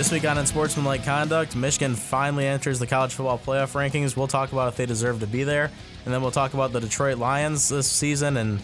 This week on Unsportsmanlike Conduct, Michigan finally enters the college football playoff rankings. We'll talk about if they deserve to be there, and then we'll talk about the Detroit Lions this season and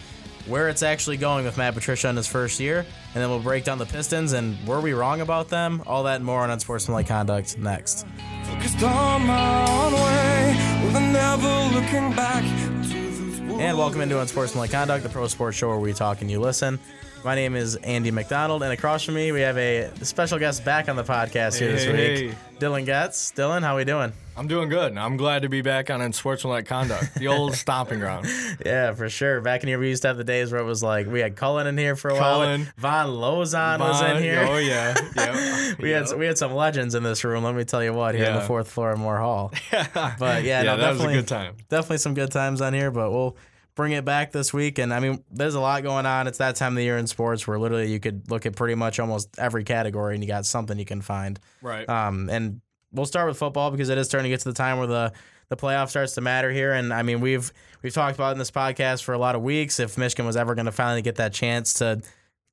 where it's actually going with Matt Patricia in his first year. And then we'll break down the Pistons and were we wrong about them? All that and more on Unsportsmanlike Conduct next. Focused on my own way, with a never looking back to those And welcome into Unsportsmanlike Conduct, the pro sports show where we talk and you listen. My name is Andy McDonald, and across from me we have a special guest back on the podcast here this week, hey. Dylan Getz. Dylan, how are we doing? I'm doing good. I'm glad to be back on in Unsportsmanlike Conduct, the old stomping ground. Yeah, for sure. Back in here, we used to have the days where it was like we had Cullen in here for a while. Cullen. Von Lozon was in here. Oh yeah, yeah. We had we had some legends in this room. Let me tell you what, here on the fourth floor of Moore Hall. But yeah, yeah, no, that was a definitely, good time. definitely some good times on here. But we'll bring it back this week. And I mean, there's a lot going on. It's that time of the year in sports where literally you could look at pretty much almost every category and you got something you can find. Right. Um, and we'll start with football because it is starting to get to the time where the the playoff starts to matter here. And I mean, we've we've talked about in this podcast for a lot of weeks if Michigan was ever going to finally get that chance to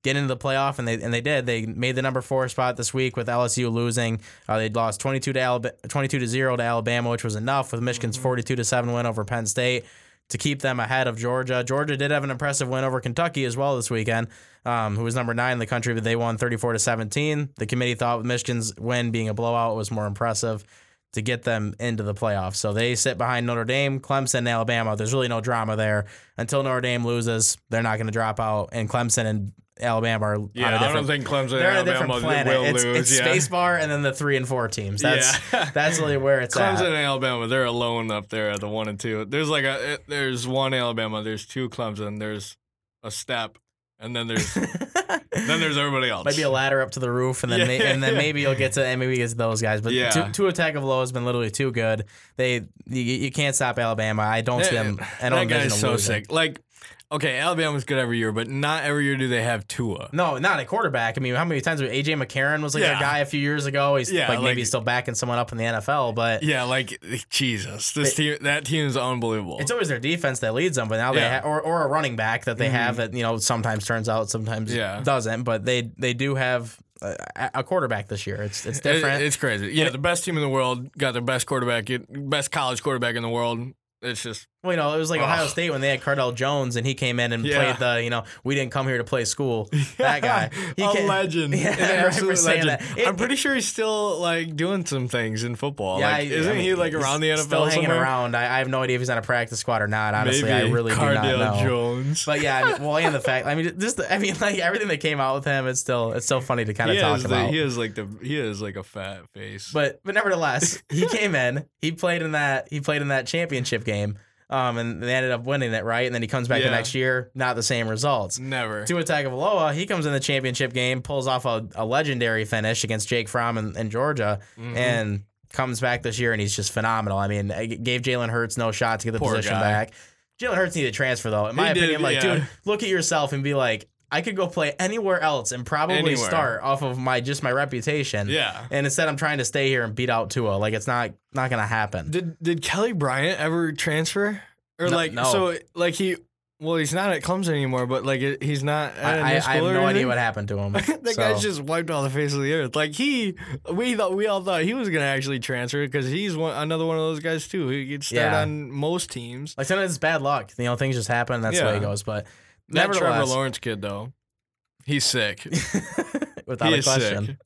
get into the playoff, and they and they did. They made the number four spot this week with LSU losing. Uh, they lost twenty two to Alabama, twenty two to zero to Alabama, which was enough with Michigan's forty two to seven win over Penn State. To keep them ahead of Georgia. Georgia did have an impressive win over Kentucky as well this weekend, um, who was number nine in the country, but they won 34 to 17. The committee thought Michigan's win being a blowout was more impressive to get them into the playoffs. So they sit behind Notre Dame, Clemson, and Alabama. There's really no drama there. Until Notre Dame loses, they're not going to drop out. And Clemson and Alabama are yeah, I don't think Clemson they're on a and different Alabama planet. will It's, lose. it's yeah. spacebar and then the three and four teams. That's Yeah. that's really where it's Clemson at. and Alabama, they're alone up there at the one and two. There's like a it- there's one Alabama, there's two Clemson, there's a step, and then there's then there's everybody else. Maybe a ladder up to the roof, and then Yeah. may, and then maybe you'll get to and maybe get to those guys. But Yeah. two, Tua Tagovailoa has been literally too good. They you, you can't stop Alabama. I don't see eh, them. I don't that guy's so losing. sick. Like, okay, Alabama's good every year, but not every year do they have Tua. No, not a quarterback. I mean, how many times was AJ McCarron was like Yeah. a guy a few years ago? He's Yeah, like maybe like- he's still backing someone up in the NFL, but Yeah, like Jesus, this team that team is unbelievable. it's always their defense that leads them. But now they Yeah. Mm-hmm. ha- or or a running back that they have that you know sometimes turns out, sometimes Yeah. doesn't. But they they do have a, quarterback this year. It's it's It- different. it's crazy. Yeah, the best team in the world got their best quarterback, best college quarterback in the world. It's just Well, you know, it was like. Ohio State when they had Cardale Jones and he came in and Yeah. played the, you know, we didn't come here to play school. That guy. He a came- legend. Yeah, An right for absolute saying legend. that. It- I'm pretty sure he's still like doing some things in football. Yeah, like, I- isn't I mean, he like around the NFL? Still hanging somewhere? around. I, I have no idea if he's on a practice squad or not. Honestly, Maybe I really Cardale do not know. Jones. But yeah, I mean, well, and the fact, I mean, just, the, I mean, like everything that came out with him, it's still, it's still funny to kind of he talk about. the, he is like the he is like a fat face. But but nevertheless, he came in. He played in that. He played in that championship game. Um, and they ended up winning it, right? And then he comes back the next year, not the same results. never. to attack Tua Tagovailoa, he comes in the championship game, pulls off a, a legendary finish against Jake Fromm in, in Georgia, Mhm. and comes back this year and he's just phenomenal. I mean, I gave Jalen Hurts no shot to get the Poor position guy. back. Jalen Hurts needed to transfer though. In my He did, opinion, like, yeah. dude, look at yourself and be like, I could go play anywhere else and probably Anywhere. start off of my just my reputation. yeah. And instead, I'm trying to stay here and beat out Tua. Like it's not not gonna happen. Did did Kelly Bryant ever transfer or No- like no. so like he well he's not at Clemson anymore but like he's not at I, a I, new I have or no idea what happened to him. that So- guy's just wiped off the face of the earth. Like he, we thought we all thought he was gonna actually transfer because he's one another one of those guys too. He gets start Yeah. on most teams. like sometimes it's bad luck. You know, things just happen. That's the way it goes. But That Trevor Lawrence kid though, he's sick. without He a question.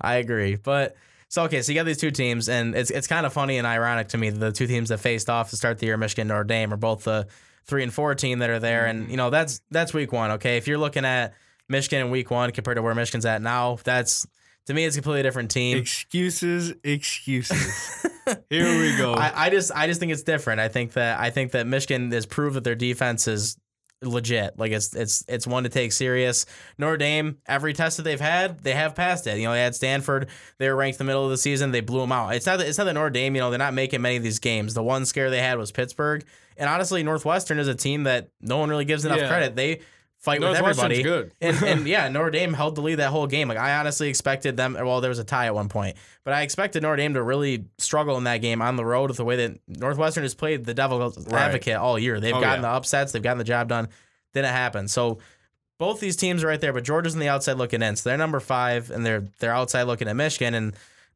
I agree. But so okay, so you got these two teams, and it's it's kind of funny and ironic to me that the two teams that faced off to start the year, Michigan and Notre Dame, are both the three and four team that are there, and mm. you know that's that's week one. Okay, if you're looking at Michigan in week one compared to where Michigan's at now, that's to me it's a completely different team. excuses, excuses. Here we go. I, I just I just think it's different. I think that I think that Michigan has proved that their defense is legit. Like it's it's it's one to take serious. Notre Dame, every test that they've had, they have passed it. You know, they had Stanford, they were ranked in the middle of the season, they blew them out. It's not that it's not that Notre Dame, you know, they're not making many of these games. The one scare they had was Pittsburgh. And honestly, Northwestern is a team that no one really gives enough Yeah. credit. They fight with everybody. good. and, and yeah, Notre Dame held the lead that whole game. Like I honestly expected them. Well, there was a tie at one point, but I expected Notre Dame to really struggle in that game on the road with the way that Northwestern has played the devil's Right. advocate all year. They've Oh, gotten yeah. the upsets, they've gotten the job done. Didn't happen. So both these teams are right there, but Georgia's on the outside looking in. So they're number five, and they're they're outside looking at Michigan. And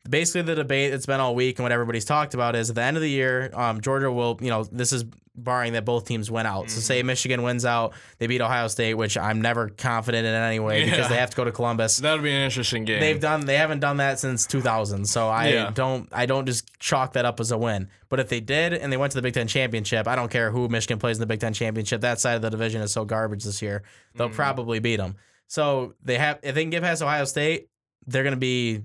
basically, the debate that's been all week and what everybody's talked about is at the end of the year, um, Georgia will, you know, this is barring that both teams win out. So Mm-hmm. say Michigan wins out, they beat Ohio State, which I'm never confident in any way because they have to go to Columbus. That'll be an interesting game. They've done. They haven't done that since 2000. So I Yeah. don't. I don't just chalk that up as a win. But if they did and they went to the Big Ten championship, I don't care who Michigan plays in the Big Ten championship. That side of the division is so garbage this year. They'll Mm-hmm. probably beat them. So they have. If they can get past Ohio State, they're going to be,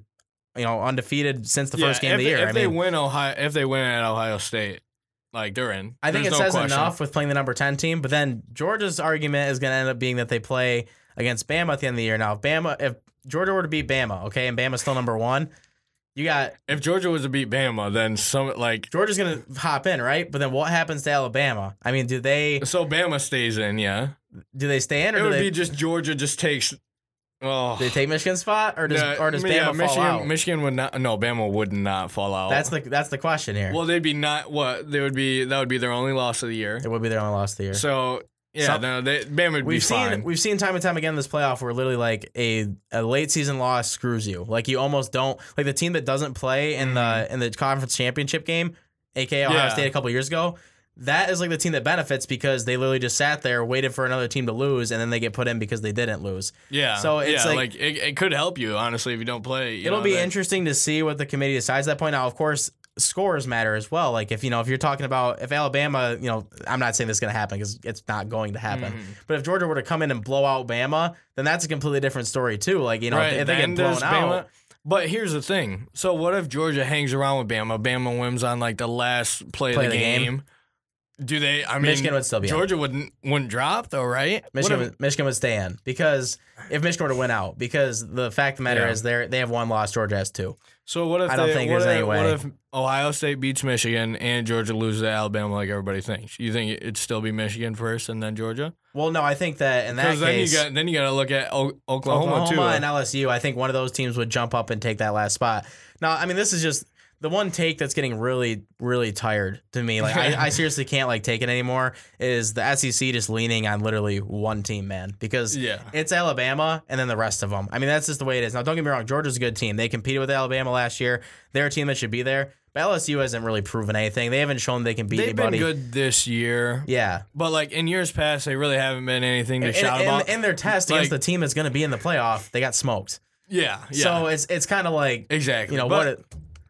you know, undefeated since the Yeah, first game of the year. If I they win Ohio, if they win at Ohio State, like they're in. I think There's it no says question. enough with playing the number 10 team, but then Georgia's argument is going to end up being that they play against Bama at the end of the year. Now, if Bama, if Georgia were to beat Bama, okay, and Bama's still number one, you got If Georgia was to beat Bama, then some like Georgia's going to hop in, right? But then what happens to Alabama? I mean, do they so Bama stays in. Yeah, do they stay in or it would they, be just Georgia just takes. Oh, do they take Michigan's spot or does Yeah, or does Bama yeah, fall Michigan, out? Michigan would not. No, Bama would not fall out. that's the that's the question here. well, they'd be not what they would be. That would be their only loss of the year. it would be their only loss of the year. So yeah, Some- no, they, Bama would be We've seen fine. we've seen time and time again in this playoff where literally like a, a late season loss screws you. Like you almost don't like the team that doesn't play in the in the conference championship game, aka Ohio Mm-hmm. Yeah. State a couple years ago. That is like the team that benefits because they literally just sat there, waited for another team to lose, and then they get put in because they didn't lose. yeah, so it's yeah, like- it, it could help you honestly if you don't play. you It'll know, be that- interesting to see what the committee decides at that point. Now, of course, scores matter as well. Like if you know if you're talking about if Alabama, you know, I'm not saying this is going to happen because it's not going to happen. Mm-hmm. But if Georgia were to come in and blow out Bama, then that's a completely different story too. Like you know, if, if they get blown out, But here's the thing. So what if Georgia hangs around with Bama? Bama wins on like the last play, Play of the the game. game. Do they? I mean, Michigan would still be in. Georgia wouldn't wouldn't drop though, right? Michigan, would, Michigan would stay in because if Michigan were to win out, because the fact of the matter Yeah. is they they have one loss, Georgia has two. so what if I don't they- think there's if, any way. What if Ohio State beats Michigan and Georgia loses to Alabama like everybody thinks? You think it'd still be Michigan first and then Georgia? Well, no, I think that in that then case, you got then you got to look at o- Oklahoma, Oklahoma too. and LSU, I think one of those teams would jump up and take that last spot. Now, I mean, this is just the one take that's getting really, really tired to me. Like, I, I seriously can't like take it anymore. Is the SEC just leaning on literally one team, man? Because Yeah. it's Alabama and then the rest of them. I mean, that's just the way it is. Now, don't get me wrong, Georgia's a good team. They competed with Alabama last year. They're a team that should be there. But LSU hasn't really proven anything. They haven't shown they can beat anybody. They've been good this year, Yeah. but like in years past, they really haven't been anything to In, shout in- about. in their test Like- against the team that's going to be in the playoff, they got smoked. yeah, yeah, So it's it's kind of like exactly. you know But- what it,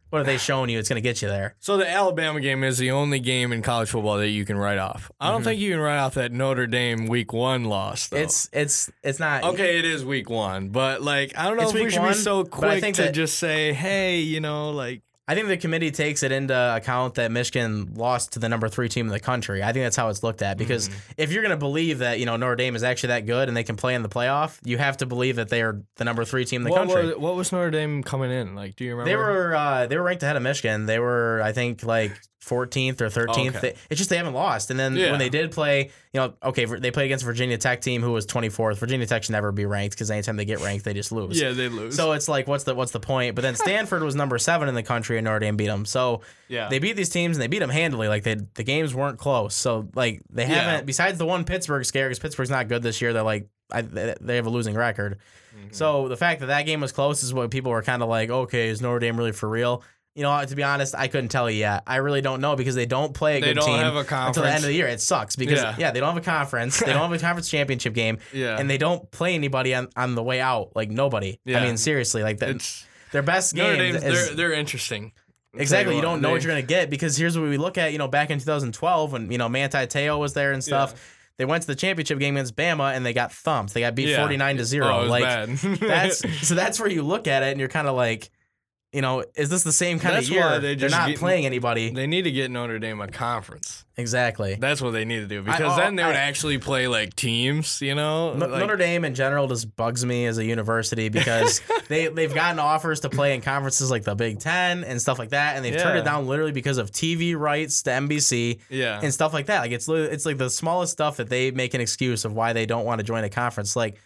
what are they showing you? It's going to get you there. So the Alabama game is the only game in college football that you can write off. I don't think you can write off that Notre Dame week one loss. Though. Mm-hmm. It's it's it's not okay. It is week one, but like I don't know It's if we should one, be so quick to that- just say, hey, you know, like I think the committee takes it into account that Michigan lost to the number three team in the country. I think that's how it's looked at because Mm-hmm. if you're going to believe that you know Notre Dame is actually that good and they can play in the playoff, you have to believe that they are the number three team in the what country. was, what was Notre Dame coming in? Like, do you remember? They were uh, they were ranked ahead of Michigan. They were I think like 14th or 13th. Okay. They- it's just they haven't lost. And then Yeah. when they did play, you know, okay, they played against Virginia Tech team who was 24th. Virginia Tech should never be ranked because anytime they get ranked, they just lose. yeah, they lose. So it's like, what's the what's the point? But then Stanford was number seven in the country, and Notre Dame beat them. So yeah, they beat these teams and they beat them handily. Like they, the games weren't close. So like they haven't. Besides the one Pittsburgh scare, because Pittsburgh's not good this year. They're like I, they they have a losing record. Mm-hmm. So the fact that that game was close is what people were kind of like. Okay, is Notre Dame really for real? You know, to be honest, I couldn't tell you yet. I really don't know because they don't play a They good don't team have a until the end of the year. It sucks because Yeah. yeah, they don't have a conference. they don't have a conference championship game, yeah, and they don't play anybody on, on the way out. Like nobody. Yeah. I mean, seriously, like it's their best game they're they're interesting. Exactly. You don't know what you're going to get because here's what we look at, you know, back in 2012 when, you know, Manti Te'o was there and stuff. They went to the championship game against Bama and they got thumped. They got beat Yeah. 49 to 0. Oh, like bad. that's so that's where you look at it and you're kind of like, you know, is this the same kind That's of year? they are not get- playing anybody. They need to get Notre Dame a conference. exactly. That's what they need to do because oh, then they would I- actually play like teams. You know, No- Like- Notre Dame in general just bugs me as a university because they they've gotten offers to play in conferences like the Big Ten and stuff like that, and they've turned it down literally because of TV rights to NBC. Yeah, and stuff like that. Like it's it's like the smallest stuff that they make an excuse of why they don't want to join a conference. Like,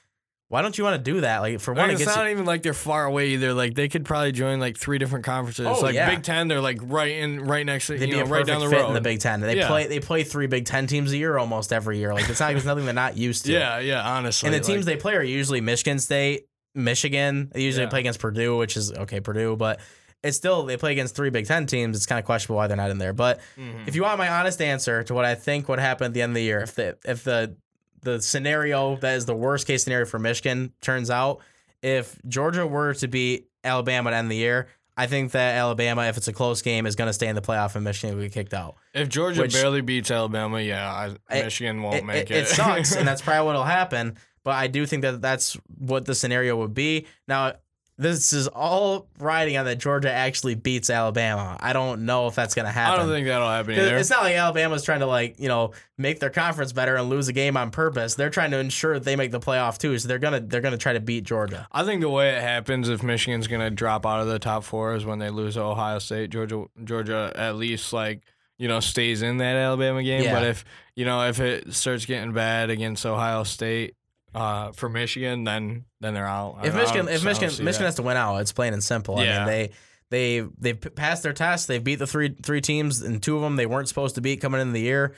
Why don't you want to do that? Like for one, And it it's gets not you, even like they're far away either. Like they could probably join like three different conferences. Oh, like yeah. Big Ten, they're like right in, right next to they'd you be know, a right perfect down the fit road. in the Big Ten. They Yeah. play they play three Big Ten teams a year almost every year. Like it's not it's nothing they're not used to. Yeah, yeah. Honestly, And the teams they play are usually Michigan State, Michigan. They usually Yeah. play against Purdue, which is okay, Purdue, but it's still they play against three Big Ten teams. It's kind of questionable why they're not in there. But Mhm. if you want my honest answer to what I think would happen at the end of the year, if the if the the scenario that is the worst case scenario for Michigan turns out, if Georgia were to beat Alabama at the end of the year, I think that Alabama, if it's a close game, is going to stay in the playoff and Michigan will get kicked out. if Georgia which- barely beats Alabama, yeah, I, Michigan won't it, make it, it. it sucks, and that's probably what'll happen. But I do think that that's what the scenario would be. Now, this is all riding on that Georgia actually beats Alabama. I don't know if that's going to happen. I don't think that'll happen either. It's not like Alabama's trying to like you know make their conference better and lose a game on purpose. They're trying to ensure that they make the playoff too. So they're gonna they're gonna try to beat Georgia. I think the way it happens if Michigan's gonna drop out of the top four is when they lose to Ohio State. Georgia, Georgia at least like you know stays in that Alabama game. Yeah. But if you know if it starts getting bad against Ohio State uh, for Michigan, then then they're out. If I- I Michigan if Michigan Michigan that. has to win out, it's plain and simple. I Yeah. mean they. They they've passed their test. They've beat the three three teams, and two of them they weren't supposed to beat coming into the year.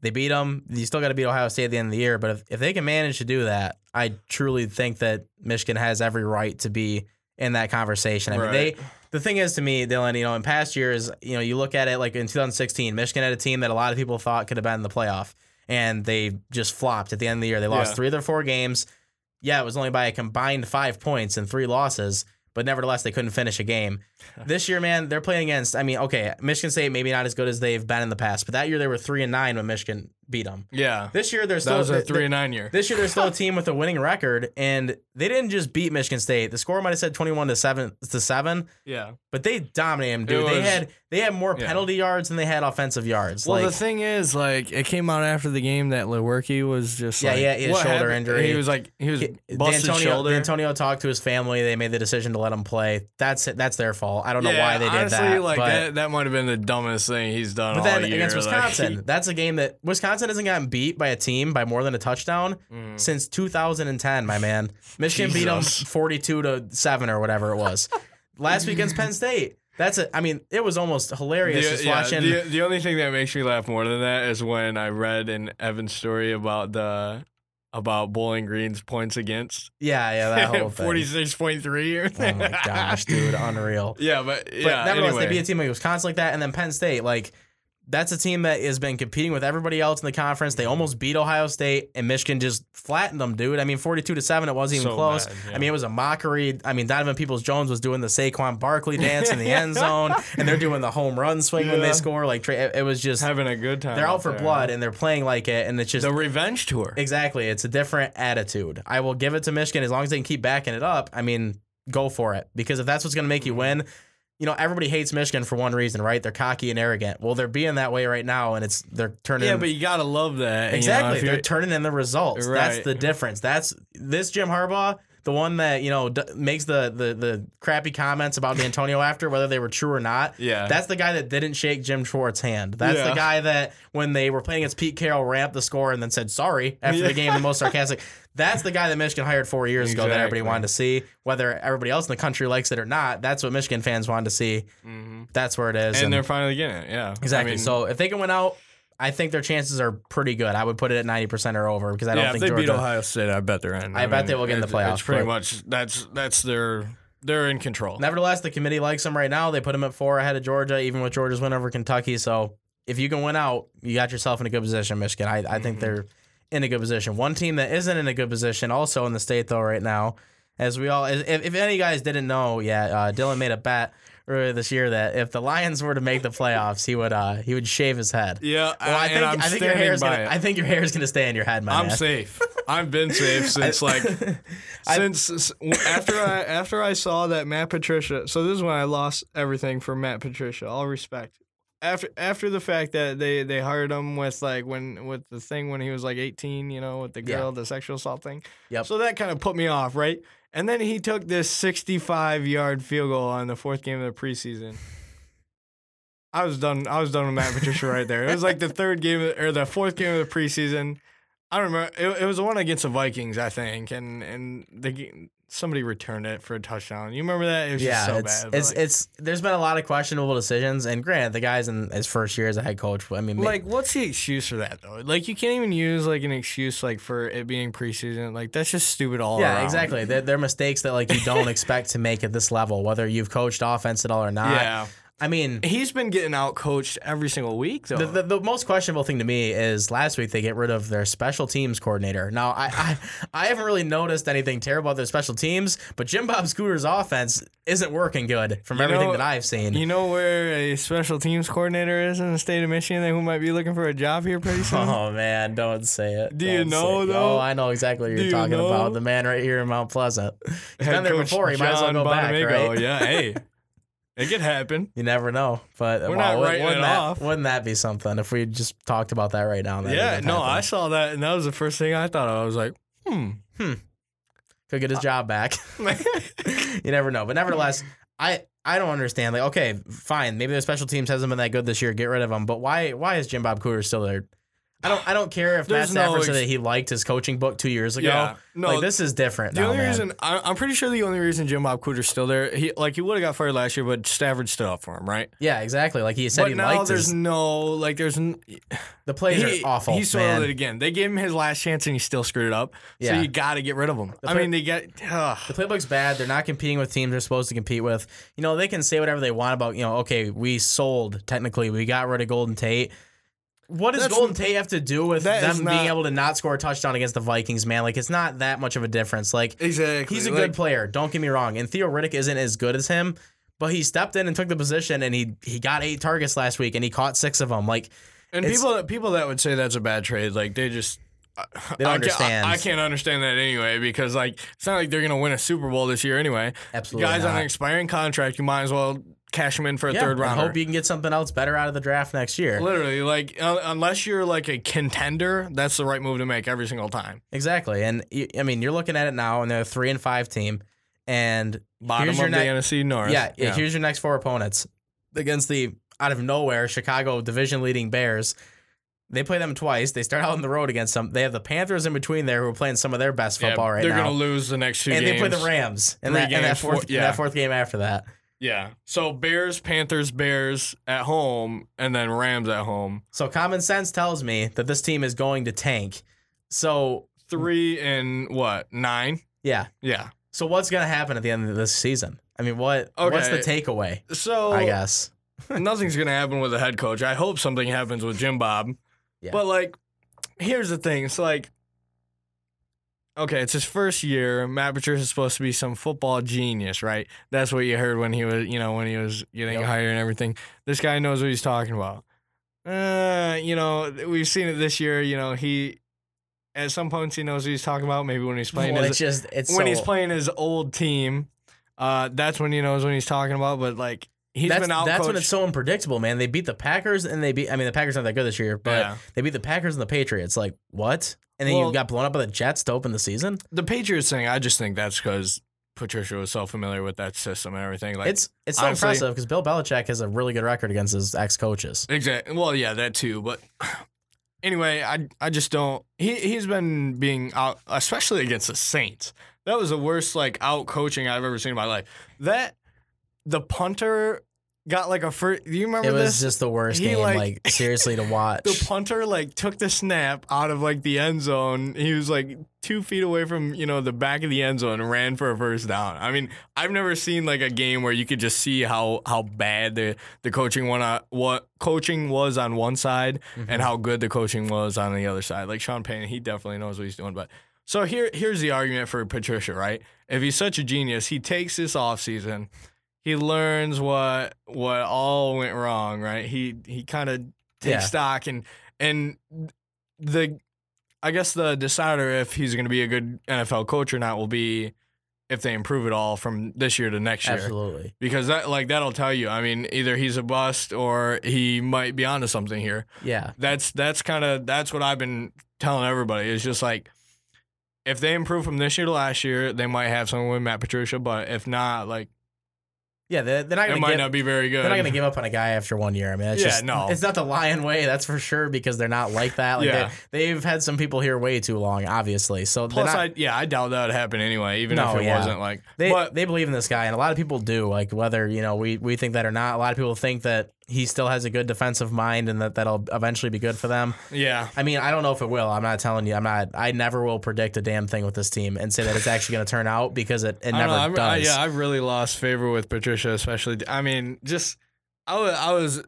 They beat them. You still got to beat Ohio State at the end of the year. But if, if they can manage to do that, I truly think that Michigan has every right to be in that conversation. I mean, Right. they the thing is to me, Dylan, you know, in past years, you know, you look at it like in 2016, Michigan had a team that a lot of people thought could have been in the playoff, and they just flopped at the end of the year. They lost Yeah. three of their four games. Yeah, it was only by a combined five points and three losses, but nevertheless, they couldn't finish a game. This year, man, they're playing against. I mean, okay, Michigan State maybe not as good as they've been in the past, but that year they were three and nine when Michigan beat them. yeah, This year they're still that was a three and nine year. this year, they're still a team with a winning record, and they didn't just beat Michigan State. The score might have said twenty-one to seven to seven, yeah. but they dominated them, dude. It they had they had more yeah. penalty yards than they had offensive yards. Well, like, the thing is, like, it came out after the game that Lewerke was just Yeah, like, yeah, his shoulder happened? injury. He was like, he was busted D'Antonio, shoulder. D'Antonio talked to his family. They made the decision to let him play. That's that's their fault. I don't know yeah, why they did honestly, that. like but, that, that might have been the dumbest thing he's done but all then year. against like- Wisconsin, that's a game that Wisconsin hasn't gotten beat by a team by more than a touchdown Mm. since 2010. My man, Michigan beat them 42 to seven or whatever it was. Last week against Penn State. That's it. I mean, it was almost hilarious The, just yeah, watching. the, the only thing that makes me laugh more than that is when I read in Evan's story about the about Bowling Green's points against yeah, yeah, that whole thing. forty six point three. Oh my gosh, dude, unreal. Yeah, but But yeah. nevertheless, anyway. they beat a team like Wisconsin like that, and then Penn State, like that's a team that has been competing with everybody else in the conference. They almost beat Ohio State, and Michigan just flattened them, dude. I mean, forty-two to seven, it wasn't even So close. bad, I mean, it was a mockery. I mean, Donovan Peoples Jones was doing the Saquon Barkley dance in the end zone, and they're doing the home run swing when they score. Like it, was just having a good time. they're out for there. blood, and they're playing like it, and it's just The revenge tour. Exactly. It's a different attitude. I will give it to Michigan as long as they can keep backing it up. I mean, go for it. Because if that's what's going to make you mm-hmm. win, you know, everybody hates Michigan for one reason, right? They're cocky and arrogant. Well, they're being that way right now, and it's they're turning. Yeah, but you gotta love that. exactly, you're- they're turning in the results. That's the difference. That's this Jim Harbaugh, the one that you know d- makes the the the crappy comments about D'Antonio after, whether they were true or not. Yeah. that's the guy that didn't shake Jim Schwartz's hand. That's the guy that when they were playing against Pete Carroll, ramped the score and then said sorry after the game. The most sarcastic. That's the guy that Michigan hired four years ago that everybody wanted to see. Whether everybody else in the country likes it or not, that's what Michigan fans wanted to see. Mhm. That's where it is. and and- they're finally getting it. Yeah, exactly. I mean, so if they can win out. I think their chances are pretty good. I would put it at ninety percent or over because I don't yeah, think if they beat Georgia. Ohio State, I bet they're in. I bet they will get in the playoffs, It's pretty much that's that's their they're in control. Nevertheless, the committee likes them right now. They put them at four ahead of Georgia, even with Georgia's win over Kentucky. So if you can win out, you got yourself in a good position, Michigan. I, I think Mhm. they're in a good position. One team that isn't in a good position, also in the state though, right now, as we all, if, if any guys didn't know yet, uh, Dylan made a bet earlier this year that if the Lions were to make the playoffs, he would uh, he would shave his head. Yeah, Well, I and think I think your hair's gonna it. I think your hair's gonna stay in your head, my I'm man. safe. I've been safe since like I- since after I after I saw that Matt Patricia. So this is when I lost everything for Matt Patricia. All respect. After after the fact that they they hired him with like when with the thing when he was like 18, you know, with the Yeah. girl, the sexual assault thing. Yep. So that kind of put me off, right? And then he took this 65 yard field goal on the fourth game of the preseason. I was done. I was done with Matt Patricia right there. It was like the third game of- or the fourth game of the preseason. I don't remember. It, it was the one against the Vikings, I think, and and the somebody returned it for a touchdown. You remember that? It was yeah, just so it's bad. it's like, it's there's been a lot of questionable decisions, and granted, the guy's in his first year as a head coach. I mean, like what's the excuse for that though? Like you can't even use like an excuse like for it being preseason. Like that's just stupid all yeah, around. exactly. They're, they're mistakes that like you don't expect to make at this level, whether you've coached offense at all or not. Yeah, I mean, he's been getting out coached every single week though. The, the, the most questionable thing to me is last week they get rid of their special teams coordinator. Now I, I I haven't really noticed anything terrible about their special teams, but Jim Bob Cooter's offense isn't working good from You everything know- that I've seen. you know where a special teams coordinator is in the state of Michigan that who might be looking for a job here pretty soon? Oh man, don't say it. Do you Don't know, it. though? Oh, I know exactly what you're you talking know? about. The man right here in Mount Pleasant. He's Head been there before. He might as well John go back, Bonamego. right? Yeah, hey, it could happen. You never know, but We're wow, not wouldn't- writing wouldn't it that, off. Wouldn't that be something if we just talked about that right now? That yeah, no, I saw that, and that was the first thing I thought. of. I was like, hmm. hmm. could get his uh, job back. you never know. But nevertheless, I I don't understand. Like, okay, fine, maybe the special teams hasn't been that good this year. Get rid of them. But why why is Jim Bob Cooter still there? I don't I don't care if Matt There's no Stafford said that he liked his coaching book two years ago. Yeah, no, like this is different. The now, only man. reason I, I'm pretty sure the only reason Jim Bob Cooter's still there, he like he would have got fired last year, but Stafford stood up for him, right? yeah, exactly. Like he said, but he now liked there's his no like there's n- the plays he, are awful. He soiled man. it again. They gave him his last chance and he still screwed it up. Yeah. So you got to get rid of him. The I mean, they get. The playbook's bad. They're not competing with teams they're supposed to compete with. You know, they can say whatever they want about, you know, okay, we sold technically, we got rid of Golden Tate. What does That's- Golden Tate have to do with that them is being able to not score a touchdown against the Vikings, man? Like, it's not that much of a difference. Like, Exactly. he's a Like, good player. Don't get me wrong. And Theo Riddick isn't as good as him, but he stepped in and took the position, and he he got eight targets last week, and he caught six of them. Like, And it's- people people that would say that's a bad trade, like they just. They don't I understand. Can't, I, I can't understand that anyway because like it's not like they're gonna win a Super Bowl this year anyway. absolutely. Guys on not. an expiring contract, you might as well cash them in for a yeah, third and rounder. hope you can get something else better out of the draft next year. Literally, like uh, unless you're like a contender, that's the right move to make every single time. Exactly. And I mean, you're looking at it now, and they're a three and five team. And Bottom here's of your the NFC North. yeah, yeah, here's your next four opponents against the out of nowhere Chicago division leading Bears. They play them twice. They start out on the road against them. They have the Panthers in between there who are playing some of their best Yeah, football right now. they're gonna lose the next two and games. they play the Rams in that, in that fourth four- in that fourth game after that. Yeah. So Bears, Panthers, Bears at home, and then Rams at home. So common sense tells me that this team is going to tank. So Three and what? Nine? yeah. Yeah. So what's going to happen at the end of this season? I mean, what Okay. what's the takeaway? So I guess. nothing's gonna happen with the head coach. I hope something happens with Jim Bob. Yeah. But like, here's the thing. It's like, okay, it's his first year. Matt Patricia is supposed to be some football genius, right? That's what you heard when he was, you know, when he was getting Yep. hired and everything. This guy knows what he's talking about. Uh, you know, we've seen it this year. You know, he at some points he knows what he's talking about. Maybe when he's playing Well, his, it's just it's when so, he's playing his old team, uh, that's when he knows what he's talking about. But like, he's that's, been out. that's when it's so unpredictable, man. They beat the Packers and they beat. I mean, the Packers aren't that good this year, but Yeah. they beat the Packers and the Patriots. Like what? And then Well- you got blown up by the Jets to open the season. the Patriots thing. I just think that's because Patricia was so familiar with that system and everything. Like, it's it's so honestly- impressive because Bill Belichick has a really good record against his ex coaches. exactly. Well, yeah, that too. But anyway, I I just don't. He he's been being out, especially against the Saints. That was the worst like out coaching I've ever seen in my life. That the punter got like a first. Do you remember It was this? just the worst He, game, like- like, seriously to watch. the punter like took the snap out of like the end zone. He was like two feet away from you know the back of the end zone and ran for a first down. I mean, I've never seen like a game where you could just see how how bad the the coaching one uh, what coaching was on one side and how good the coaching was on the other side. Like Sean Payne, he definitely knows what he's doing. But so here here's the argument for Patricia, right? If he's such a genius, he takes this off season. He learns what what all went wrong, right? He he kind of takes Yeah. stock and and the I guess the decider if he's going to be a good NFL coach or not will be if they improve it all from this year to next year. Absolutely. Because that like that'll tell you. I mean, either he's a bust or he might be onto something here. Yeah. That's that's kind of that's what I've been telling everybody. It's just like if they improve from this year to last year, they might have someone with Matt Patricia. But if not, like Yeah, they're, they're not It going to might give. not be very good. They're not going to give up on a guy after one year. I mean, it's Yeah, just no. It's not the Lion way, that's for sure, because they're not like that. Like Yeah. they, they've had some people here way too long, obviously. So Plus, not, I yeah, I doubt that would happen anyway, even No, if it yeah. wasn't like. they but they believe in this guy, and a lot of people do. Like whether you know we we think that or not, a lot of people think that he still has a good defensive mind, and that that'll eventually be good for them. yeah, I mean, I don't know if it will. I'm not telling you. I'm not. I never will predict a damn thing with this team and say that it's actually going to turn out because it, it never know, does. I, yeah, I've really lost favor with Patricia, especially. I mean, just I was I was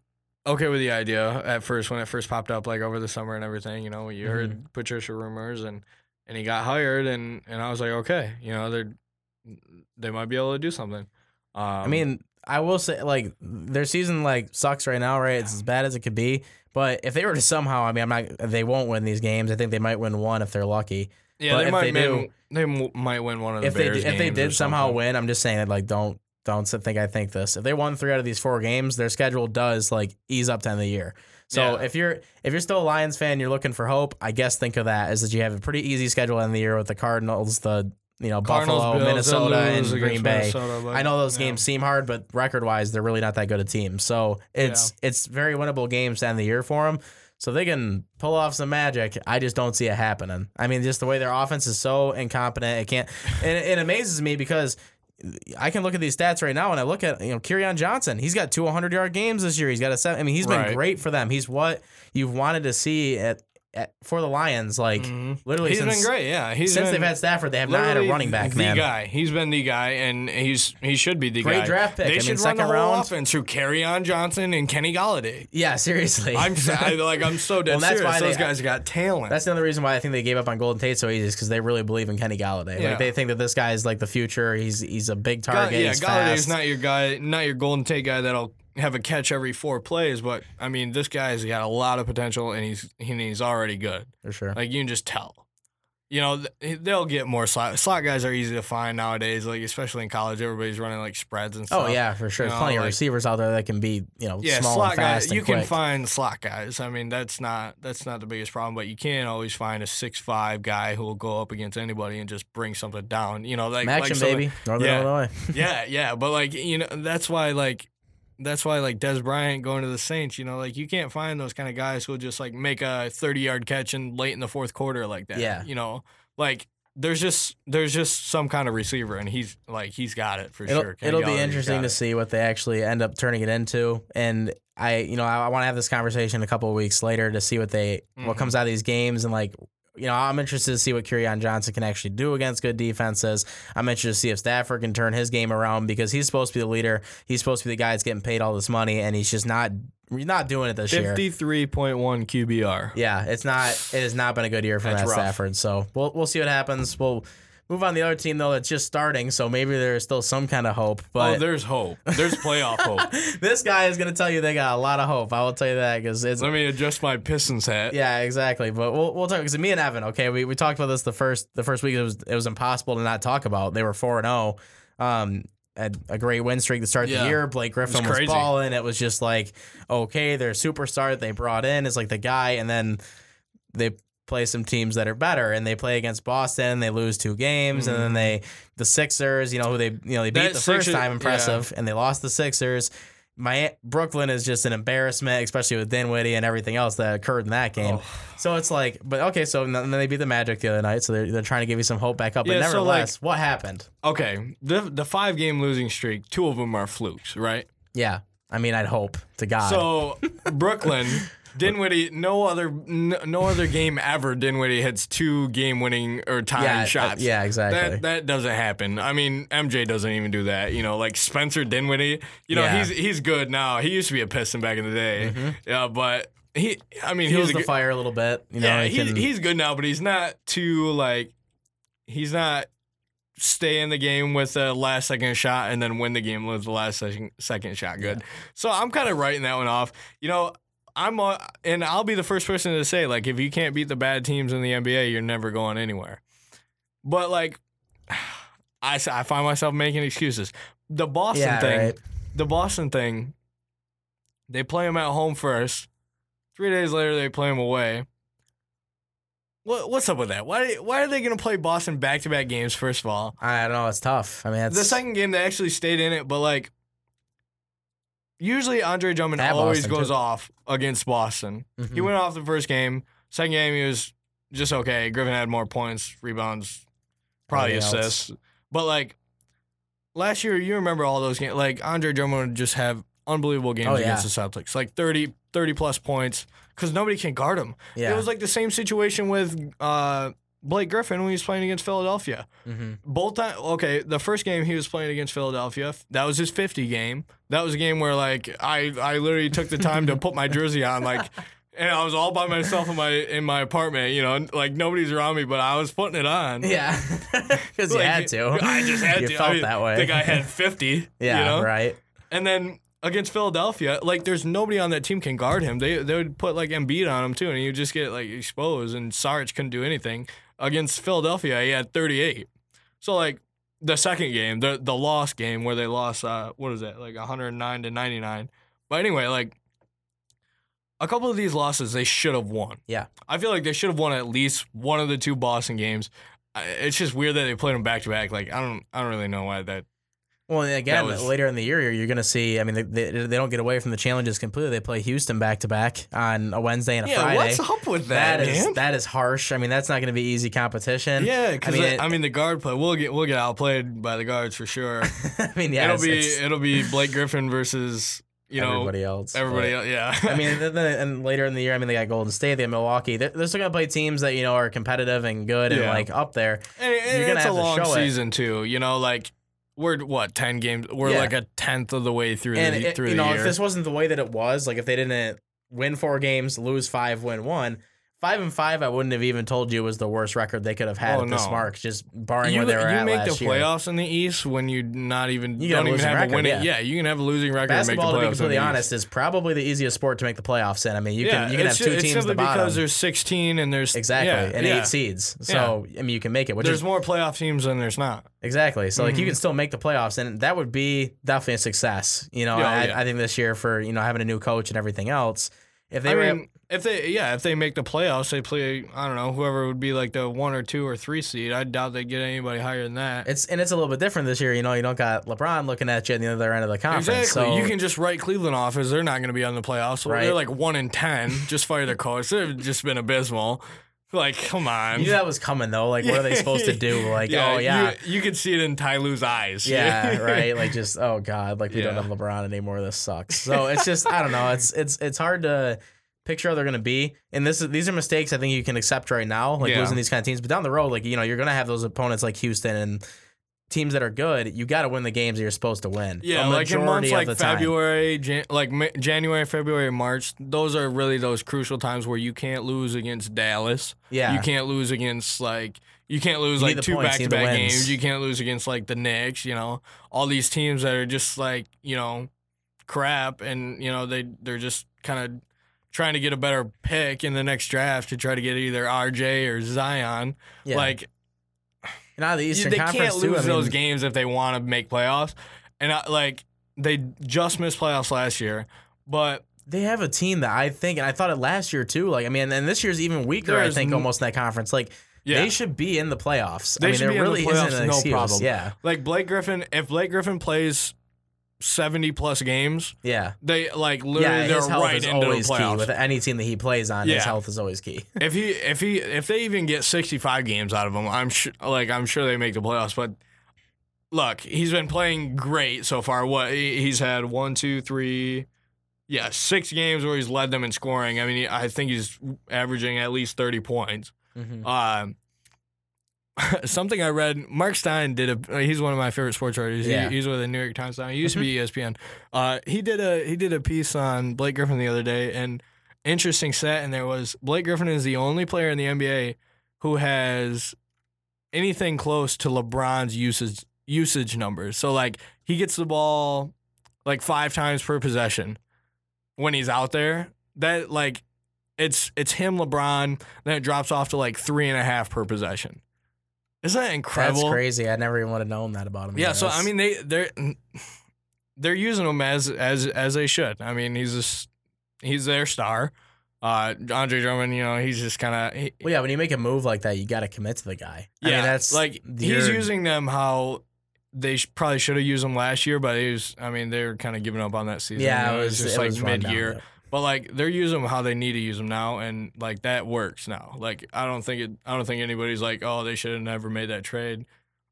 okay with the idea at first when it first popped up, like over the summer and everything. You know, you Mm-hmm. heard Patricia rumors and and he got hired, and and I was like, okay, you know, they're they might be able to do something. Um, I mean, I will say like their season like sucks right now, right? It's as bad as it could be. But if they were to somehow, I mean, I'm not. They won't win these games. I think they might win one if they're lucky. yeah, but they if might they win, do- they might win one of the If they Bears d- if they did somehow win, I'm just saying that like don't don't think I think this. If they won three out of these four games, their schedule does like ease up to end of the year. So Yeah. if you're if you're still a Lions fan, you're looking for hope. I guess think of that as that you have a pretty easy schedule in the year with the Cardinals, the you know Cardinals, Buffalo, Bills, Minnesota, and Green Bay. Minnesota, but, I know those yeah. games seem hard, but record wise, they're really not that good a team. So it's it's very winnable games to end the year for them. So they can pull off some magic. I just don't see it happening. I mean, just the way their offense is so incompetent, it can't. And it, it amazes me because I can look at these stats right now, and I look at you know Kerryon Johnson. He's got two 100 yard games this year. He's got a seven. I mean, he's been Right. great for them. He's what you've wanted to see at, at for the Lions. Like mm-hmm. literally, He's since, been great, yeah. He's since they've had Stafford, they have not had a running back, the man. guy. He's been the guy, and he's he should be the Great guy. draft pick. They I mean, should run second the whole round. offense through Kerryon Johnson and Kenny Golladay. Yeah, seriously. I'm I, like I'm so dead Well, that's serious. why Those they- guys got talent. That's another reason why I think they gave up on Golden Tate so easy is because they really believe in Kenny Golladay. Yeah. Like they think that this guy is like the future. He's he's a big target. yeah, he's Golladay's fast. not your guy, not your Golden Tate guy that'll have a catch every four plays. But I mean, this guy's got a lot of potential, and he's and he's already good. for sure. Like you can just tell. You know, th- they'll get more slot. Slot guys are easy to find nowadays. Like especially in college, everybody's running like spreads and oh, stuff. oh yeah, for sure. you There's know, plenty of receivers out there that can be you know yeah, small slot and fast guys. and You can find slot guys. I mean, that's not that's not the biggest problem, but you can't always find a six five guy who will go up against anybody and just bring something down. You know, like Some like baby. Northern yeah. Illinois. yeah, yeah, but like you know, that's why like that's why like Dez Bryant going to the Saints. You know, like you can't find those kind of guys who'll just like make a thirty yard catch in late in the fourth quarter like that. Yeah. you know, like. There's just there's just some kind of receiver and he's like he's got it for It'll, sure. Kenny it'll be Golladay's interesting to it. see what they actually end up turning it into. And I, you know, I, I want to have this conversation a couple of weeks later to see what they Mm-hmm. what comes out of these games and like. You know, I'm interested to see what Kerryon Johnson can actually do against good defenses. I'm interested to see if Stafford can turn his game around because he's supposed to be the leader. He's supposed to be the guy that's getting paid all this money, and he's just not. He's not doing it this year. Fifty three point one QBR. Yeah, it's not. It has not been a good year for That's Matt rough. Stafford. So we'll we'll see what happens. We'll move on to the other team though that's just starting. So maybe there's still some kind of hope. But Oh, But there's hope. There's playoff hope. this guy is gonna tell you they got a lot of hope. I will tell you that because it's Let me adjust my Pistons hat. yeah, exactly. But we'll we'll talk because me and Evan. Okay, we, we talked about this the first the first week. It was it was impossible to not talk about. They were four and zero. Um, had a great win streak to start the year. Blake Griffin was, crazy. balling. It was just like okay, their superstar that they brought in is like the guy, and then they play some teams that are better, and they play against Boston. They lose two games, and then mm. they the Sixers. You know who they you know they beat. That the first time, impressive, and they lost the Sixers. My Brooklyn is just an embarrassment, especially with Dinwiddie and everything else that occurred in that game. Oh. So it's like, but okay, so and then they beat the Magic the other night, so they're, they're trying to give you some hope back up. But Yeah, so, nevertheless, what happened? Okay, the the five game losing streak, two of them are flukes, right? Yeah, I mean, I'd hope to God. So Brooklyn, Dinwiddie, no other no, no other game ever. Dinwiddie hits two game winning or tying yeah, uh, shots. yeah, exactly. That that doesn't happen. I mean, MJ doesn't even do that. You know, like Spencer Dinwiddie. You know, Yeah. he's he's good now. He used to be a Piston back in the day. Yeah, but he. I mean, he was a the good, fire a little bit. You know, yeah, he he's, he's good now, but he's not too like. He's not stay in the game with the last second shot and then win the game with the last second second shot. Good. So I'm kind of writing that one off. You know, I'm uh, and I'll be the first person to say like if you can't beat the bad teams in the NBA, you're never going anywhere. But like, I I find myself making excuses. The Boston yeah, thing, right. the Boston thing. They play them at home first. Three days later, they play them away. What what's up with that? Why why are they going to play Boston back to back games? First of all, I don't know. It's tough. I mean, it's the second game they actually stayed in it, but like usually Andre Drummond At always Boston, goes too. off against Boston. He Mhm. went off the first game. Second game, he was just okay. Griffin had more points, rebounds, probably Everything else. assists. But like last year, you remember all those games. Like Andre Drummond would just have unbelievable games Oh, against the Celtics, like 30, 30 plus points, because nobody can guard him. Yeah. It was like the same situation with uh, Blake Griffin when he was playing against Philadelphia. Mhm. Both time, okay. The first game he was playing against Philadelphia, that was his fifty game. That was a game where like I I literally took the time to put my jersey on, like, and I was all by myself in my in my apartment. You know, like nobody's around me, but I was putting it on. Yeah, because you had to. I just had you to. felt I that way. The guy had fifty. yeah, you know? right. And then against Philadelphia, like there's nobody on that team can guard him. They they would put like Embiid on him too, and he would just get like exposed. And Sarge couldn't do anything against Philadelphia. He had 38. So like the second game, the the lost game where they lost, uh, what is that, like 109 to 99. But anyway, like a couple of these losses, they should have won. Yeah. I feel like they should have won at least one of the two Boston games. It's just weird that they played them back to back. Like I don't, I don't really know why that. Well, and again, was- later in the year, you're going to see. I mean, they, they, they don't get away from the challenges completely. They play Houston back to back on a Wednesday and a Yeah, Friday. what's up with that, that is that is harsh. I mean, that's not going to be easy competition. Yeah, because I mean, I mean the guard play. We'll get we'll get outplayed by the guards for sure. I mean, yeah, it'll it's, be it's it'll be Blake Griffin versus you know everybody else. everybody else. Yeah, I mean, then, then- and later in the year, I mean, they got Golden State, they got Milwaukee. They're, they're still gonna play teams that you know are competitive and good and like up there. and, and you're gonna it's have a to long show it. season too. You know, like we're what ten games. We're Yeah. like a tenth of the way through And the it, through you the know, year. if this wasn't the way that it was, like if they didn't win four games, lose five, win one. Five and five, I wouldn't have even told you was the worst record they could have had Oh, at this no. mark, just barring you, where they were you at make last the year. playoffs in the East when you not even You don't even have record, a winning. yeah. you can have a losing record. Basketball, and to make be the playoffs in completely honest, East. is probably the easiest sport to make the playoffs in. I mean, you yeah, can you can have two it's teams at simply the bottom. because there's 16 and there's exactly yeah, and yeah. eight seeds. So I mean, you can make it, which There's is more playoff teams than there's not. Exactly. So like you Mhm. can still make the playoffs, and that would be definitely a success. You know, Yeah, I, yeah. I think this year for you know having a new coach and everything else, if they I were mean, if they yeah, if they make the playoffs, they play. I don't know whoever would be like the one or two or three seed. I doubt they get anybody higher than that. it's and it's a little bit different this year. You know, you don't got LeBron looking at you at the other end of the conference. Exactly. So you can just write Cleveland off as they're not going to be on the playoffs. Right. They're like one in ten. just fire their coach. They've just been abysmal. Like, come on. you knew that was coming though. Like, what are they supposed to do? Like, oh yeah. You, you could see it in Ty Lue's eyes. Yeah, right. Like just oh god, like we don't have LeBron anymore. This sucks. So it's just I don't know. It's it's it's hard to picture how they're gonna be. And this is these are mistakes I think you can accept right now, like Yeah. losing these kind of teams. But down the road, like you know, you're gonna have those opponents like Houston and teams that are good. You got to win the games that you're supposed to win. Yeah, like in months like the time. February, Jan- like Ma- January, February, March. Those are really those crucial times where you can't lose against Dallas. Yeah, You can't lose against like you can't lose You like two back to back games. You can't lose against like the Knicks. You know all these teams that are just like you know crap, and you know they they're just kind of trying to get a better pick in the next draft to try to get either RJ or Zion. yeah. Like of the Eastern they Conference can't too. lose I those mean, games if they want to make playoffs, and I, like they just missed playoffs last year, but. they have a team that I think, and I thought it last year too. Like I mean, and this year's even weaker. I think almost in that conference. Like Yeah. they should be in the playoffs. They I mean, should there be in the really playoffs, isn't an no excuse. problem. Yeah, Like Blake Griffin, if Blake Griffin plays seventy plus games, yeah. they like literally yeah, they're right into the always key playoffs. with any team that he plays on. His health is always key. if he if he if they even get sixty five games out of him, I'm sure like I'm sure they make the playoffs. But look, he's been playing great so far. What he's had one, two, three, yeah, six games where he's led them in scoring. I mean, I think he's averaging at least thirty points. Mhm. Um, something I read, Marc Stein did a. He's one of my favorite sports writers. Yeah. He, he's with the New York Times now. He used to be ESPN. Uh, he did a he did a piece on Blake Griffin the other day, and interesting set. And there was Blake Griffin is the only player in the NBA who has anything close to LeBron's usage usage numbers. So like he gets the ball like five times per possession when he's out there. That like it's it's him, LeBron. Then it drops off to like three and a half per possession. Isn't that incredible? That's crazy. I never even would have known that about him. Yeah. So I mean, they they're they're using him as as as they should. I mean, he's just he's their star. Uh, Andre Drummond, you know, he's just kind of well, yeah. When you make a move like that, you got to commit to the guy. I yeah. mean, that's like he's using them how they sh- probably should have used him last year, but it was. I mean, they were kind of giving up on that season. Yeah, You know, it was just it like was run down, mid year. But like they're using them how they need to use them now, and like that works now. Like I don't think it. I don't think anybody's like, oh, they should have never made that trade,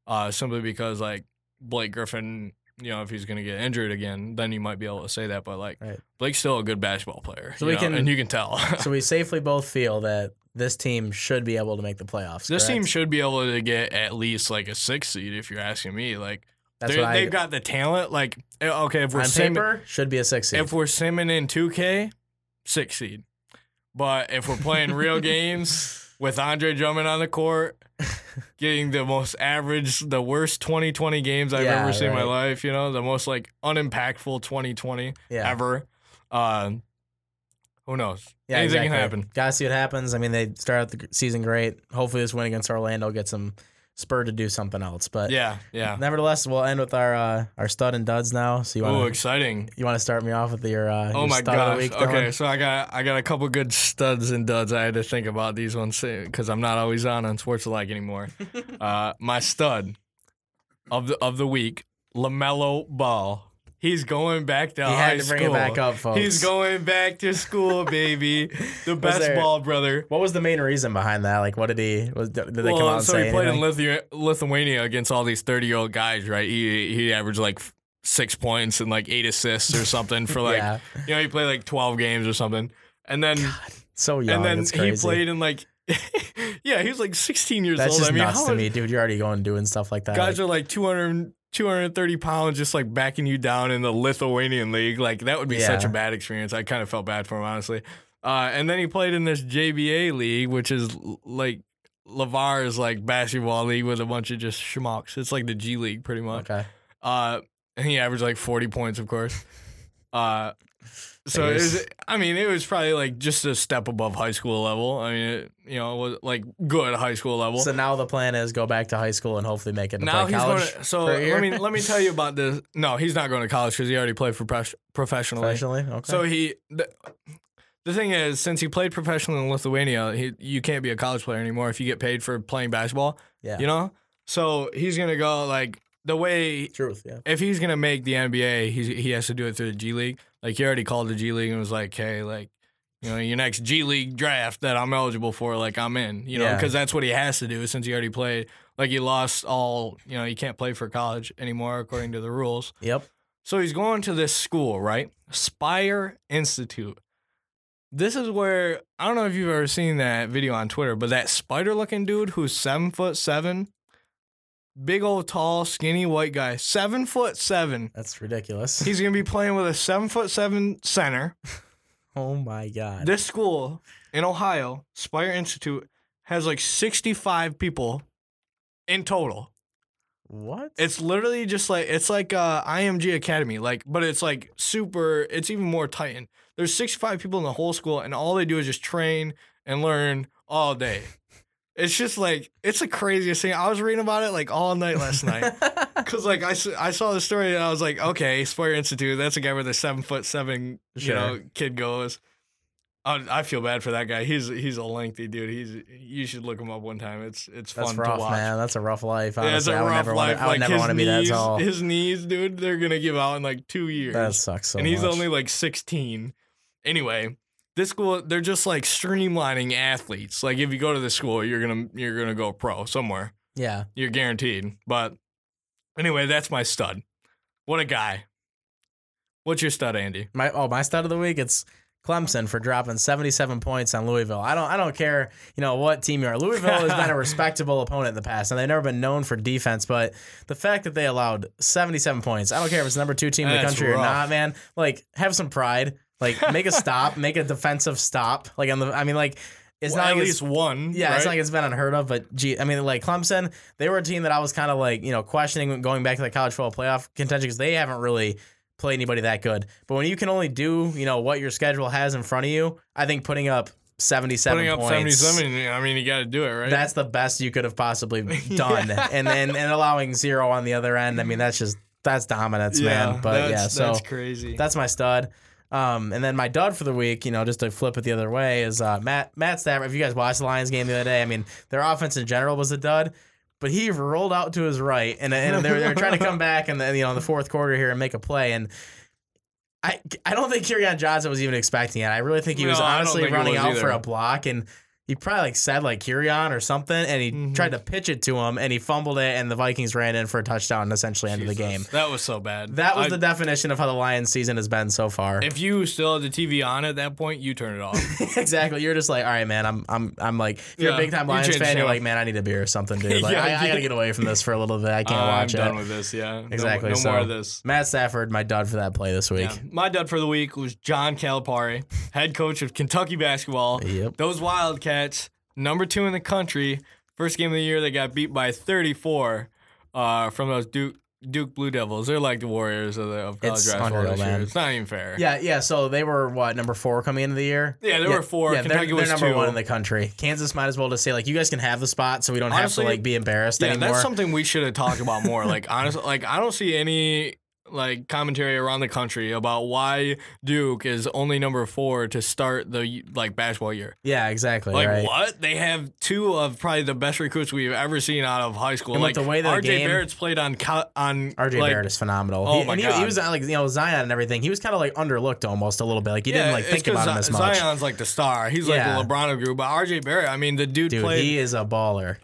uh, simply because like Blake Griffin, you know, if he's gonna get injured again, then you might be able to say that. But like Right. Blake's still a good basketball player, So we know, can- and you can tell. So we safely both feel that this team should be able to make the playoffs. this team should be able to get at least like a six seed, if you're asking me. Like That's they're- what I. they've got the talent. Like eh, okay, if we're on simming, paper, should be a six seed. if we're simming in 2K, six seed. But if we're playing real games with Andre Drummond on the court, getting the most average, the worst 2020 games I've Yeah, ever seen in my life, you know, the most like unimpactful 2020 yeah. ever. Uh, who knows? Yeah, Anything exactly. can happen. Gotta see what happens. I mean, they start out the season great. Hopefully, this win against Orlando gets them spurred to do something else. But Yeah, yeah. nevertheless, we'll end with our uh, our stud and duds now. So you Oh, want to exciting. you want to start me off with your uh, Oh your my stud gosh. of the week? okay, so I got I got a couple good studs and duds. I had to think about these ones because I'm not always on on Sports Alike anymore. uh, my stud of the of the week, Lamelo Ball. He's going back to he high had to bring school. it back up, folks. He's going back to school, baby. The best there- ball brother. What was the main reason behind that? Like, what did he? Was did they come out and so say he played anything? in Lithuania against all these 30 year old guys, right? He he averaged like six points and like eight assists or something for like yeah, you know he played like 12 games or something, and then so young. and then he played in like yeah he was like 16 years That's old. just I mean, nuts to me, dude. You're already going doing stuff like that. guys Like, are like 200 230 pounds just like backing you down in the Lithuanian league. Like that would be such a bad experience. I kind of felt bad for him honestly. Uh, and then he played in this JBA league, which is like Lavar's like basketball league with a bunch of just schmucks. It's like the G League pretty much. okay. Uh, and he averaged like 40 points, of course. Uh, so it was, I mean, it was probably like just a step above high school level. I mean, it, you know, it was like good high school level. So now the plan is go back to high school and hopefully make it to now he's college going. To, so for a year? let me let me tell you about this. No, he's not going to college because he already played for pres- professionally. professionally. Okay. So he. The, the thing is, since he played professionally in Lithuania, he, you can't be a college player anymore if you get paid for playing basketball. yeah, You know, so he's gonna go like the way truth. Yeah. if he's gonna make the NBA, he's he has to do it through the G League. Like he already called the G League and was like, "Hey, like, you know, your next G League draft that I'm eligible for, like, I'm in." You know, Yeah. because that's what he has to do since he already played. Like he lost all, you know, he can't play for college anymore according to the rules. Yep. So he's going to this school, right? Spire Institute. This is where I don't know if you've ever seen that video on Twitter, but that spider-looking dude who's seven foot seven, big old tall, skinny white guy, seven foot seven. That's ridiculous. He's gonna be playing with a seven foot seven center. oh my god. This school in Ohio, Spire Institute, has like 65 people in total. what? It's literally just like it's like uh, IMG Academy, like, but it's like super. It's even more tightened. There's 65 people in the whole school, and all they do is just train and learn all day. It's just like it's the craziest thing. I was reading about it like all night last night. Cause like I, I saw the story and I was like, okay, Spire Institute. That's a guy where the seven foot seven, you Sure. know, kid goes. I, I feel bad for that guy. He's he's a lengthy dude. He's you should look him up one time. It's it's That's fun rough, to watch. man. That's a rough life. Yeah, it's Honestly, a I would rough never life. want to. I would like never want to be that tall. his knees, dude, they're gonna give out in like two years. That sucks so and he's much. only like 16. Anyway, this school they're just like streamlining athletes. Like if you go to this school, you're gonna you're gonna go pro somewhere. yeah. You're guaranteed. But anyway, that's my stud. What a guy. What's your stud, Andy? My oh my stud of the week. It's Clemson for dropping 77 points on Louisville. I don't I don't care, you know, what team you are. Louisville has been a respectable opponent in the past, and they've never been known for defense. But the fact that they allowed 77 points, I don't care if it's the number two team in the That's country or not, man. Like, have some pride. Like, make a stop, make a defensive stop. Like on the, I mean, like, it's Well, not at like least one. yeah, it's not like it's been unheard of. But gee, I mean, like Clemson, they were a team that I was kind of like, you know, questioning going back to the college football playoff contention because they haven't really played anybody that good. But when you can only do, you know, what your schedule has in front of you, I think putting up 77 putting up points. 77. I mean, you got to do it, right? That's the best you could have possibly done, and then and allowing zero on the other end. I mean, that's just that's dominance, man. But yeah, so that's crazy. that's my stud. Um, and then my dud for the week, you know, just to flip it the other way, is uh, Matt Matt Stafford. If you guys watched the Lions game the other day, I mean, their offense in general was a dud. but he rolled out to his right, and, and they, were, they were trying to come back, and then you know in the fourth quarter here and make a play, and I I don't think Kerryon Johnson was even expecting it. I really think he was No, don't honestly think he running was out for a block, and he probably like said like Kerryon or something, and he Mhm. tried to pitch it to him, and he fumbled it, and the Vikings ran in for a touchdown and essentially ended the game. That was so bad. That was I- the definition of how the Lions season has been so far. If you still had the TV on at that point, you turn it off. exactly. You're just like, all right, man. I'm, I'm, I'm like, if you're a big time you Lions change fan, you're like, man, I need a beer or something, dude. Like, Yeah, I, I gotta get away from this for a little bit. I can't watch it. I'm done with this. Yeah, No- Exactly, No, so- more of this. Matt Stafford, my dud for that play this week. Yeah. My dud for the week was John Calipari, head coach of Kentucky basketball. Yep. Those Wildcats, number two in the country. First game of the year, they got beat by 34 uh, from those Duke Duke Blue Devils. They're like the Warriors of, the, of college It's basketball unreal, this year. man. It's not even fair. Yeah, yeah. So they were what number four coming into the year. Yeah, they were four. Yeah, Kentucky they're, was they're number two. one in the country. Kansas might as well just say like, you guys can have the spot, so we don't Honestly, have to like be embarrassed Yeah, anymore. that's something we should have talked about more. Like honestly, like I don't see any like commentary around the country about why Duke is only number four to start the like basketball year. yeah, exactly. Like right. what? They have two of probably the best recruits we've ever seen out of high school. And like the way that RJ game- Barrett's played on co- on RJ like, Barrett is phenomenal. Oh he, my and he, he was like you know Zion and everything. He was kind of like underlooked almost a little bit. Like you didn't like think about him as much. Zion's like the star. He's Yeah. like the LeBron of group. But RJ Barrett, I mean, the dude, Dude, played. he is a baller.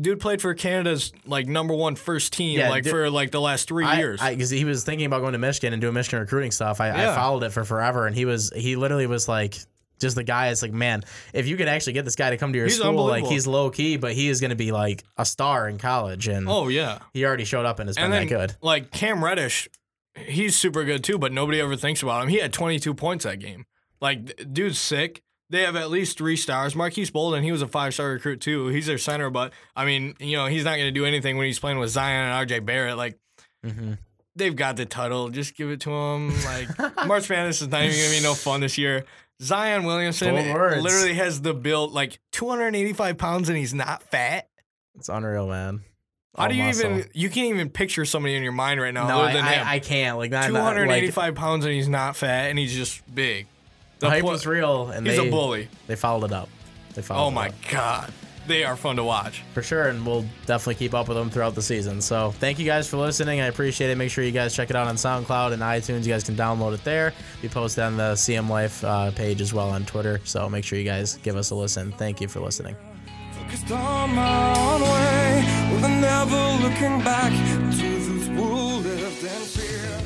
dude played for Canada's like number one first team Yeah, like dude- for like the last three I, years. because he was thinking about going to Michigan and doing Michigan recruiting stuff. I, I followed it for forever, and he was he literally was like just the guy. It's like man, if you could actually get this guy to come to your He's school, like he's low key, but he is going to be like a star in college, and oh yeah. he already showed up and has been And then, that good. like Cam Reddish, he's super good too, but nobody ever thinks about him. He had 22 points that game. Like, dude's sick. They have at least three stars. Marques Bolden, he was a five star recruit too. He's their center, but I mean, you know, he's not going to do anything when he's playing with Zion and RJ Barrett. Like, hmm they've got the title. Just give it to them. Like, March Madness is not even to be no fun this year. Zion Williamson literally has the build, like 285 pounds, and he's not fat. It's unreal, man. How All do you muscle. even? You can't even picture somebody in your mind right now No, other I, him. I, I can't. Like not, Two not like, pounds and he's not fat and he's just big. the The hype pl- was real, and he's they a bully. they followed it up. They followed. Oh my up. god, they are fun to watch. for sure, and we'll definitely keep up with them throughout the season. So thank you guys for listening. I appreciate it. Make sure you guys check it out on SoundCloud and iTunes. You guys can download it there. We post it on the CM Life uh, page as well on Twitter. So make sure you guys give us a listen. Thank you for listening. Focused on my own way, with never looking back to those who lived in fear.